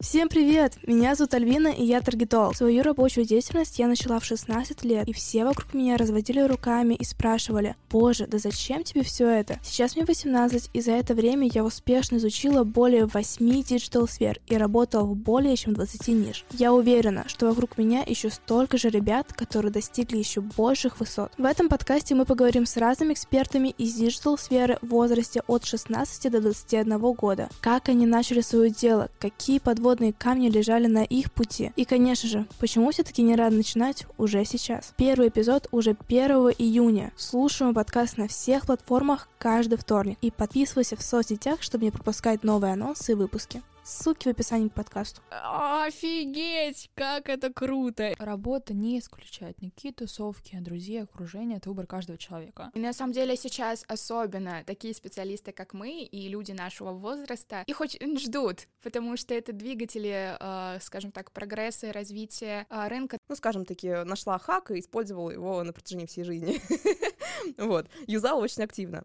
Всем привет! Меня зовут Альвина, и я таргетолог. Свою рабочую деятельность я начала в 16 лет, и все вокруг меня разводили руками и спрашивали, «Боже, да зачем тебе все это?» Сейчас мне 18, и за это время я успешно изучила более 8 digital сфер и работала в более чем 20 ниш. Я уверена, что вокруг меня еще столько же ребят, которые достигли еще больших высот. В этом подкасте мы поговорим с разными экспертами из digital сферы в возрасте от 16 до 21 года. Как они начали свое дело, какие подводные подводные камни лежали на их пути. И, конечно же, почему все-таки не рано начинать уже сейчас? Первый эпизод уже 1 июня. Слушаем подкаст на всех платформах каждый вторник. И подписывайся в соцсетях, чтобы не пропускать новые анонсы и выпуски. Ссылки в описании к подкасту. Офигеть, как это круто! Работа не исключает никакие тусовки, друзья, окружение, это выбор каждого человека. И на самом деле сейчас особенно такие специалисты, как мы, и люди нашего возраста, их очень ждут, потому что это двигатели, э, скажем так, прогресса и развития э, рынка. Ну, скажем таки, нашла хак и использовала его на протяжении всей жизни. Вот, юзала очень активно.